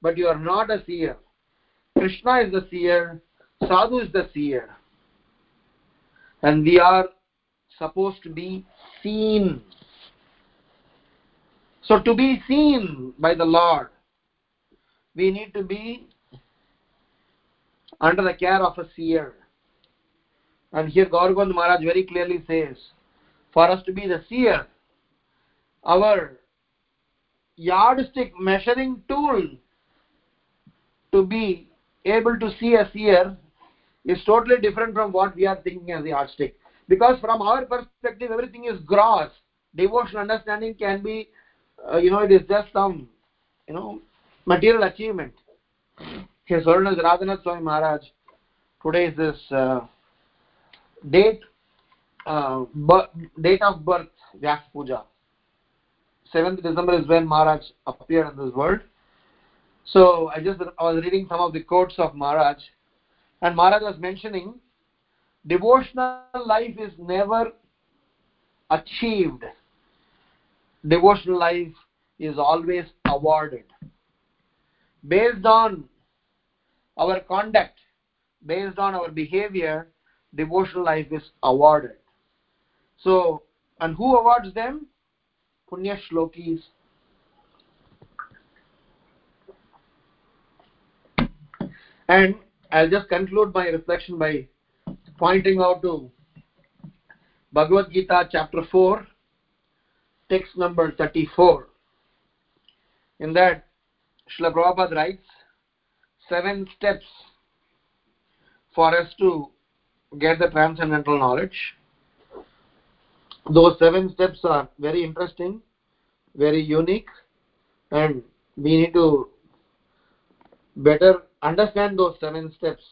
Speaker 2: but you are not a seer. Krishna is the seer, sadhu is the seer. And we are supposed to be seen. So, to be seen by the Lord, we need to be under the care of a seer. And here Gaur Govinda Maharaj very clearly says, for us to be the seer, our yardstick measuring tool to be able to see a seer is totally different from what we are thinking as the yardstick. Because from our perspective, everything is gross. Devotional understanding can be, uh, you know, it is just some, you know, material achievement. His Holiness Radhanath Swami Maharaj, today is this uh, date, Uh, date of birth, Vyas Puja. 7th December is when Maharaj appeared in this world. So I just I was reading some of the quotes of Maharaj, and Maharaj was mentioning devotional life is never achieved. Devotional life is always awarded. Based on our conduct, based on our behavior, devotional life is awarded. So, and who awards them? Punya Shlokis. And I'll just conclude my reflection by pointing out to Bhagavad Gita chapter 4, text number 34. In that, Srila Prabhupada writes, seven steps for us to get the transcendental knowledge. Those seven steps are very interesting, very unique, and we need to better understand those seven steps,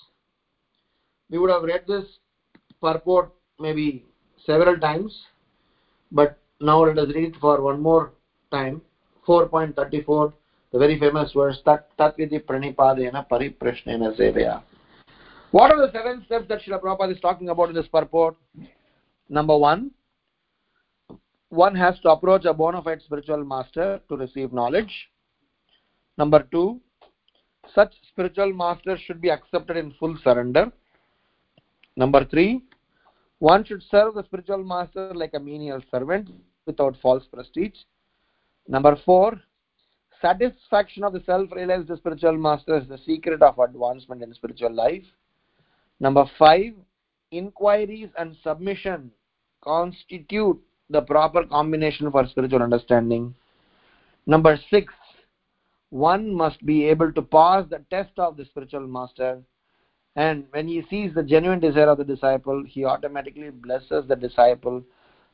Speaker 2: we would have read this purport maybe several times, but now let us read it for one more time. 4.34, the very famous verse, Tat Tatvidi Pranipatena Pariprashnena Sevaya. What are the seven steps that Srila Prabhupada is talking about in this purport? Number one, one has to approach a bona fide spiritual master to receive knowledge. Number two, such spiritual master should be accepted in full surrender. Number three, one should serve the spiritual master like a menial servant without false prestige. Number four, satisfaction of the self-realized spiritual master is the secret of advancement in spiritual life. Number five, inquiries and submission constitute the proper combination for spiritual understanding. Number six, one must be able to pass the test of the spiritual master. And when he sees the genuine desire of the disciple, he automatically blesses the disciple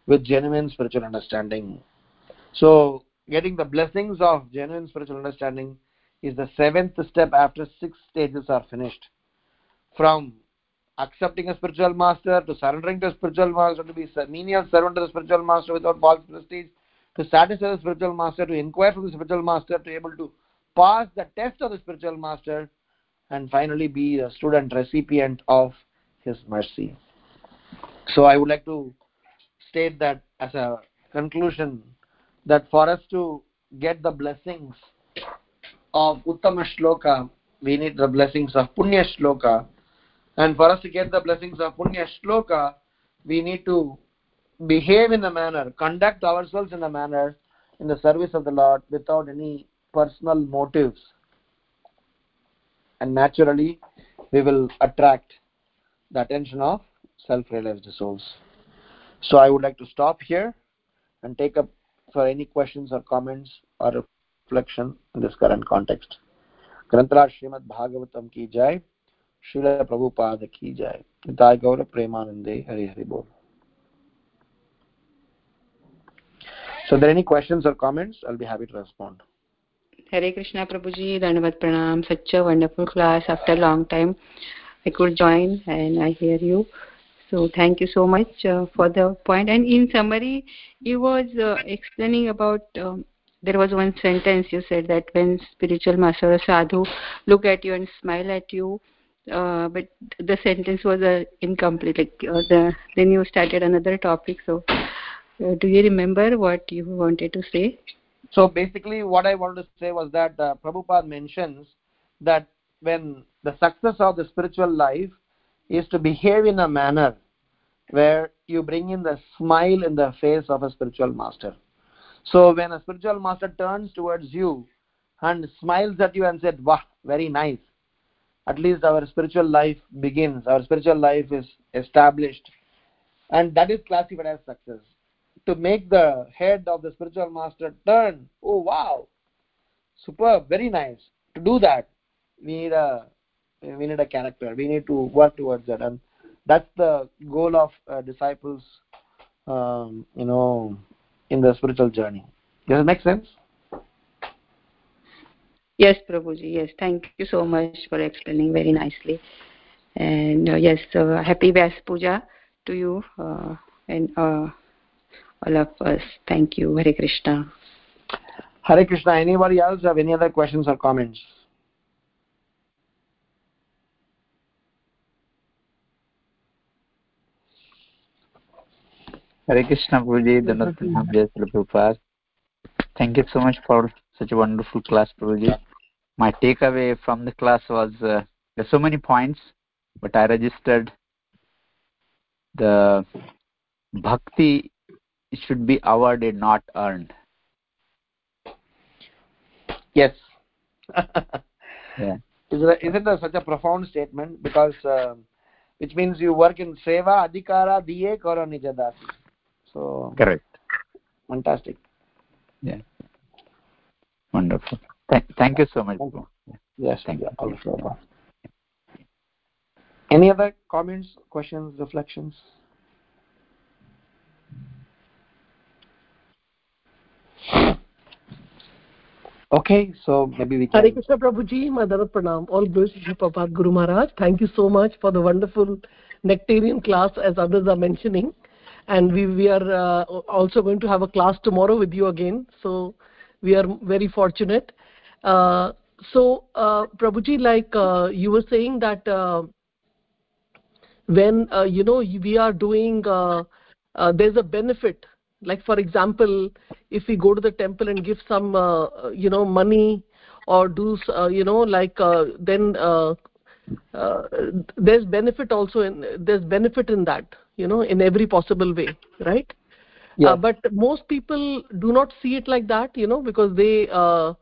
Speaker 2: with genuine spiritual understanding. So, getting the blessings of genuine spiritual understanding is the seventh step after six stages are finished. From accepting a spiritual master to surrendering to a spiritual master to be menial servant to the spiritual master without false prestige to satisfy the spiritual master to inquire from the spiritual master to able to pass the test of the spiritual master and finally be a student recipient of his mercy. So i would like to state that as a conclusion that for us to get the blessings of uttama shloka we need the blessings of punya shloka and for us to get the blessings of Punya Shloka, we need to behave in a manner, conduct ourselves in a manner in the service of the Lord without any personal motives. And naturally, we will attract the attention of self realized souls. So I would like to stop here and take up for any questions or comments or reflection in this current context. Grantharaj Srimad Bhagavatam ki jai. शिल प्रभुपाद की जाए निताय गौर प्रेमानंदे हरि हरि बोल so there any questions or comments? I'll be happy to respond.
Speaker 1: Hari krishna prabhuji. Dandavat pranam. Such a wonderful class after a long time. I could join and i hear you. So thank you so much uh, for the point. point and in summary you was uh, explaining about um, there was one sentence you said that when spiritual master or sadhu look at you and smile at you but the sentence was uh, incomplete. Like uh, the then you started another topic. So, uh, do you remember what you wanted to say?
Speaker 2: So basically, what I wanted to say was that uh, Prabhupada mentions that when the success of the spiritual life is to behave in a manner where you bring in the smile in the face of a spiritual master. So when a spiritual master turns towards you and smiles at you and said, "Wow, very nice," at least our spiritual life begins. Our spiritual life is established, and that is classified as success. To make the head of the spiritual master turn oh wow superb very nice. To do that we need a we need a character. We need to work towards that. And that's the goal of uh, disciples um, you know in the spiritual journey. Does it make sense
Speaker 1: yes prabhuji yes thank you so much for explaining very nicely and uh, yes uh, happy vyas puja to you uh, and uh, all of us. Thank you. Hare Krishna.
Speaker 2: Hare Krishna. Anybody else have any other questions or comments?
Speaker 3: Hare Krishna Prabhuji, Prabhupada. Thank you so much for such a wonderful class, Prabhuji. My takeaway from the class was uh, there's so many points, but I registered the bhakti should be awarded not earned.
Speaker 2: Yes.
Speaker 3: Yeah.
Speaker 2: Is it, isn't it such a profound statement? Because uh, which means you work in seva adhikara diye karo nijadasi so
Speaker 3: correct.
Speaker 2: fantastic.
Speaker 3: Yeah wonderful Th thank you so much
Speaker 2: thank you. yes
Speaker 3: thank you
Speaker 2: also. any other comments questions reflections Okay, so maybe we can.
Speaker 4: Hare Krishna Prabhuji, Madhara Pranam. All glories to Prabhupada Guru Maharaj. Thank you so much for the wonderful nectarian class as others are mentioning. And we, we are uh, also going to have a class tomorrow with you again. So we are very fortunate. Uh, so, uh, Prabhuji, like uh, you were saying that uh, when, uh, you know, we are doing, uh, uh, there's a benefit. Like, for example, if we go to the temple and give some, you know, money or do, you know, like, then there's benefit also in, there's benefit in that, you know, in every possible way, right?
Speaker 2: Yeah.
Speaker 4: Uh, but most people do not see it like that, you know, because they, uh,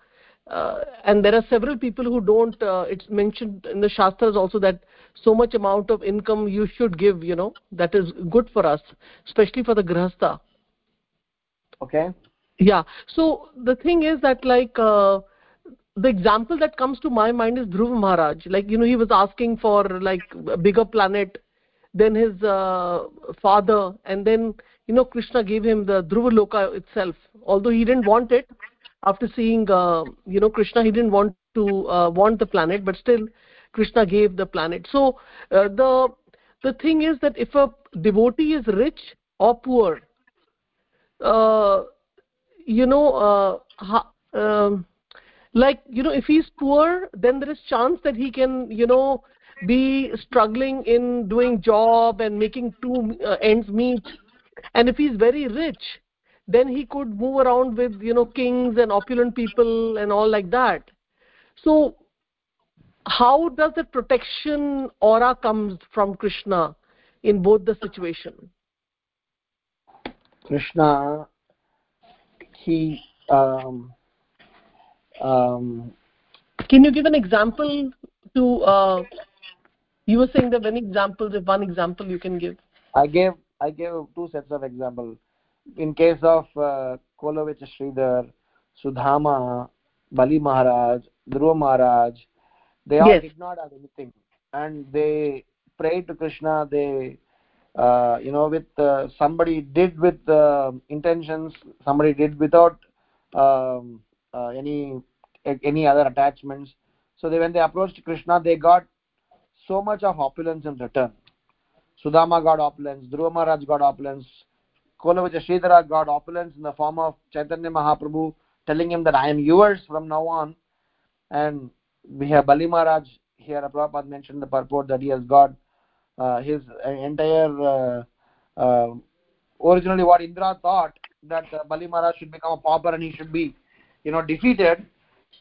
Speaker 4: uh, and there are several people who don't uh, it's mentioned in the shastras also that so much amount of income you should give you know that is good for us especially for the grahastha
Speaker 2: Okay.
Speaker 4: yeah so the thing is that like uh, the example that comes to my mind is dhruva maharaj like you know he was asking for like a bigger planet than his uh, father and then you know krishna gave him the dhruva loka itself. Although he didn't want it after seeing uh, you know krishna he didn't want to uh, want the planet but still krishna gave the planet. So uh, the the thing is that if a devotee is rich or poor uh, you know uh, ha, um, like you know if he's poor then there is chance that he can you know be struggling in doing job and making two uh, ends meet and if he's very rich then he could move around with you know kings and opulent people and all like that. So how does the protection aura comes from krishna in both the situation?
Speaker 2: Krishna, he um, um,
Speaker 4: can you give an example to uh, you were saying there are many examples if one example you can give?
Speaker 2: I gave I gave two sets of example. In case of uh, Kolavecha Sridhar, Sudhama, Bali Maharaj, Dhruva Maharaj, they all
Speaker 4: Yes.
Speaker 2: did not have anything, and they prayed to Krishna. They uh, you know with uh, somebody did with uh, intentions, somebody did without um, uh, any any other attachments. So they, when they approached Krishna, they got so much of opulence in return. Sudama got opulence, Dhruva Maharaj got opulence, Kolavecha Sridhara got opulence in the form of Chaitanya Mahaprabhu telling him that I am yours from now on. And we have Bali Maharaj here, Prabhupada mentioned the purport that he has got uh, his entire, uh, uh, originally what Indra thought that uh, Bali Maharaj should become a pauper and he should be, you know, defeated.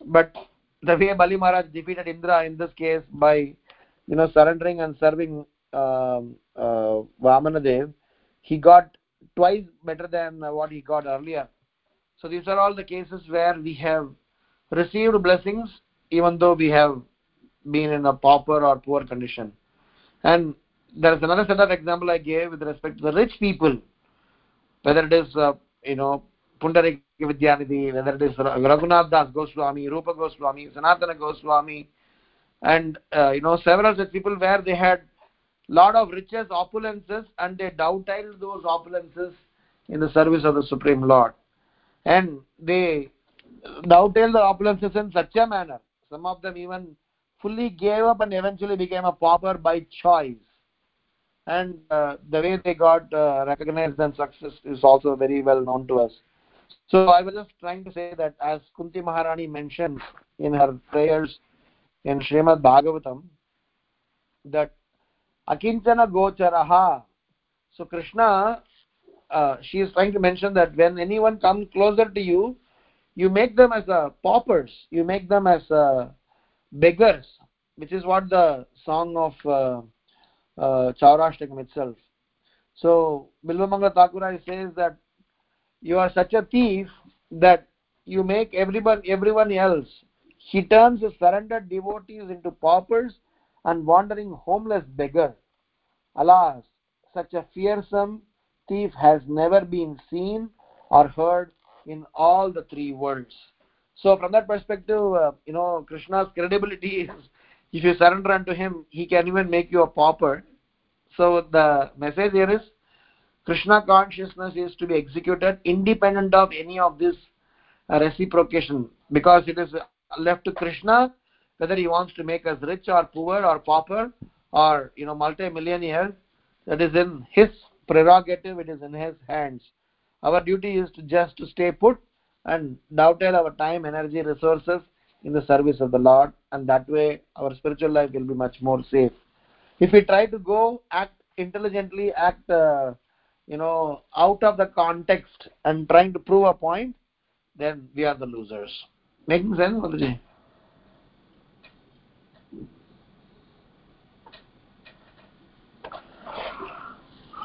Speaker 2: But the way Bali Maharaj defeated Indra in this case by, you know, surrendering and serving Vamanadev, he got twice better than uh, what he got earlier. So these are all the cases where we have received blessings even though we have been in a pauper or poor condition. And there is another set of example I gave with respect to the rich people, whether it is, uh, you know, Pundarik Vidyanidhi, whether it is Raghunath Das Goswami, Rupa Goswami, Sanatana Goswami, and, uh, you know, several such people where they had lot of riches, opulences, and they dovetailed those opulences in the service of the Supreme Lord. And they dovetailed the opulences in such a manner. Some of them even fully gave up and eventually became a pauper by choice. And uh, the way they got uh, recognized and success is also very well known to us. So I was just trying to say that as Kunti Maharani mentioned in her prayers in Srimad Bhagavatam, that akinchana. So Krishna, uh, she is trying to mention that when anyone comes closer to you, you make them as uh, paupers, you make them as uh, beggars, which is what the song of uh, uh, Chaurashtakam itself. So Bilvamanga Thakura says that you are such a thief that you make everyone everyone else. He turns his surrendered devotees into paupers and wandering homeless beggar. Alas, such a fearsome thief has never been seen or heard in all the three worlds. So, from that perspective, uh, you know, Krishna's credibility is if you surrender unto him, he can even make you a pauper. So, the message here is Krishna consciousness is to be executed independent of any of this uh, reciprocation. because it is left to krishna whether he wants to make us rich or poor or pauper or you know multi-millionaire that is in his prerogative it is in his hands. Our duty is to just to stay put and dovetail our time energy resources in the service of the lord and that way our spiritual life will be much more safe. If we try to go act intelligently act uh, you know out of the context and trying to prove a point then we are the losers. Making sense Mataji?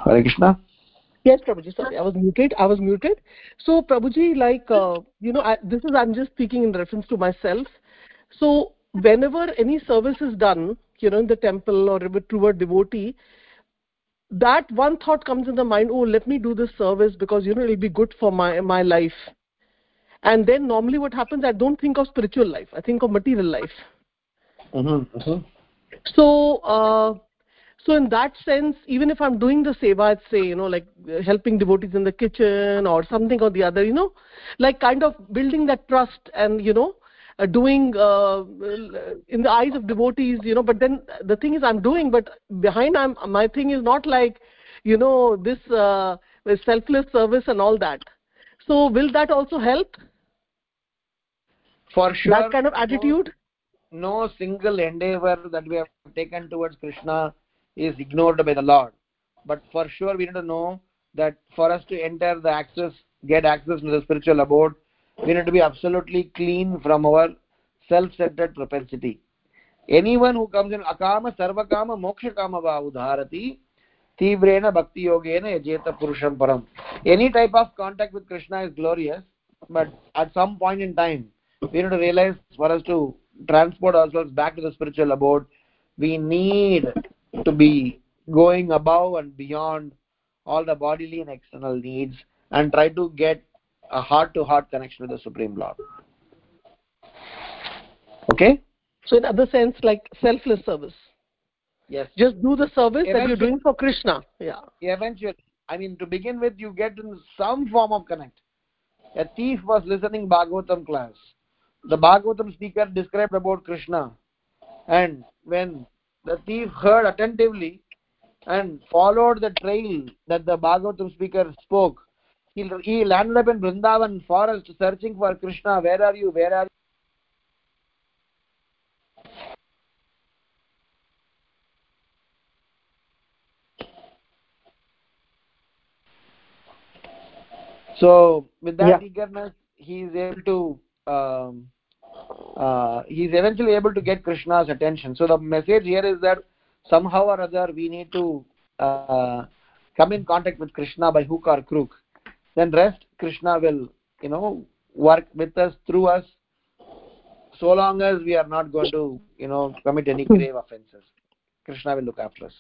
Speaker 2: Hare Krishna.
Speaker 4: Yes, Prabhuji. Sorry, I was muted. I was muted. So, Prabhuji, like, uh, you know, I, this is, I'm just speaking in reference to myself. So, whenever any service is done, you know, in the temple or to a devotee, that one thought comes in the mind, oh, let me do this service because, you know, it'll be good for my, my life. And then normally what happens, I don't think of spiritual life. I think of material life.
Speaker 2: Mm-hmm, mm-hmm.
Speaker 4: So, uh, so in that sense even if i'm doing the seva i'd say you know like uh, helping devotees in the kitchen or something or the other you know like kind of building that trust and you know uh, doing uh, in the eyes of devotees you know. But then the thing is i'm doing but behind i'm my thing is not like you know this uh, selfless service and all that. So will that also help?
Speaker 2: For sure.
Speaker 4: that kind of attitude?
Speaker 2: no, no single endeavor that we have taken towards krishna is ignored by the lord. But for sure we need to know that for us to enter the access get access to the spiritual abode we need to be absolutely clean from our self-centered propensity. Anyone who comes in akama sarvakama moksha kama va udharati tivrena bhakti yogena yajeta purusham param. Any type of contact with krishna is glorious but at some point in time we need to realize for us to transport ourselves back to the spiritual abode we need to be going above and beyond all the bodily and external needs and try to get a heart to heart connection with the supreme lord. Okay?
Speaker 4: So in other sense like selfless service.
Speaker 2: Yes.
Speaker 4: Just do the service eventually, that you're doing for krishna. Yeah.
Speaker 2: Eventually. I mean to begin with you get in some form of connect. A thief was listening bhagavatam class. The bhagavatam speaker described about krishna. And when the thief heard attentively and followed the trail that the Bhagavatam speaker spoke. He, he landed up in Vrindavan forest searching for Krishna. Where are you? Where are you? So, with that yeah. eagerness, he is able to um, uh, he's eventually able to get krishna's attention. So the message here is that somehow or other we need to uh, come in contact with krishna by hook or crook. Then rest krishna will you know work with us through us so long as we are not going to you know commit any grave offenses. Krishna will look after us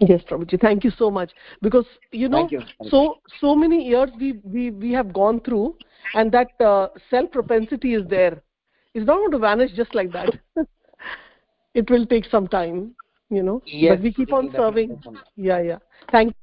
Speaker 4: yes prabhuji thank you so much. Because you know
Speaker 2: you.
Speaker 4: so so many years we we we have gone through and that uh, self propensity is there. It's not going to vanish just like that. It will take some time you know
Speaker 2: yes,
Speaker 4: but we keep on serving. Yeah yeah. Thank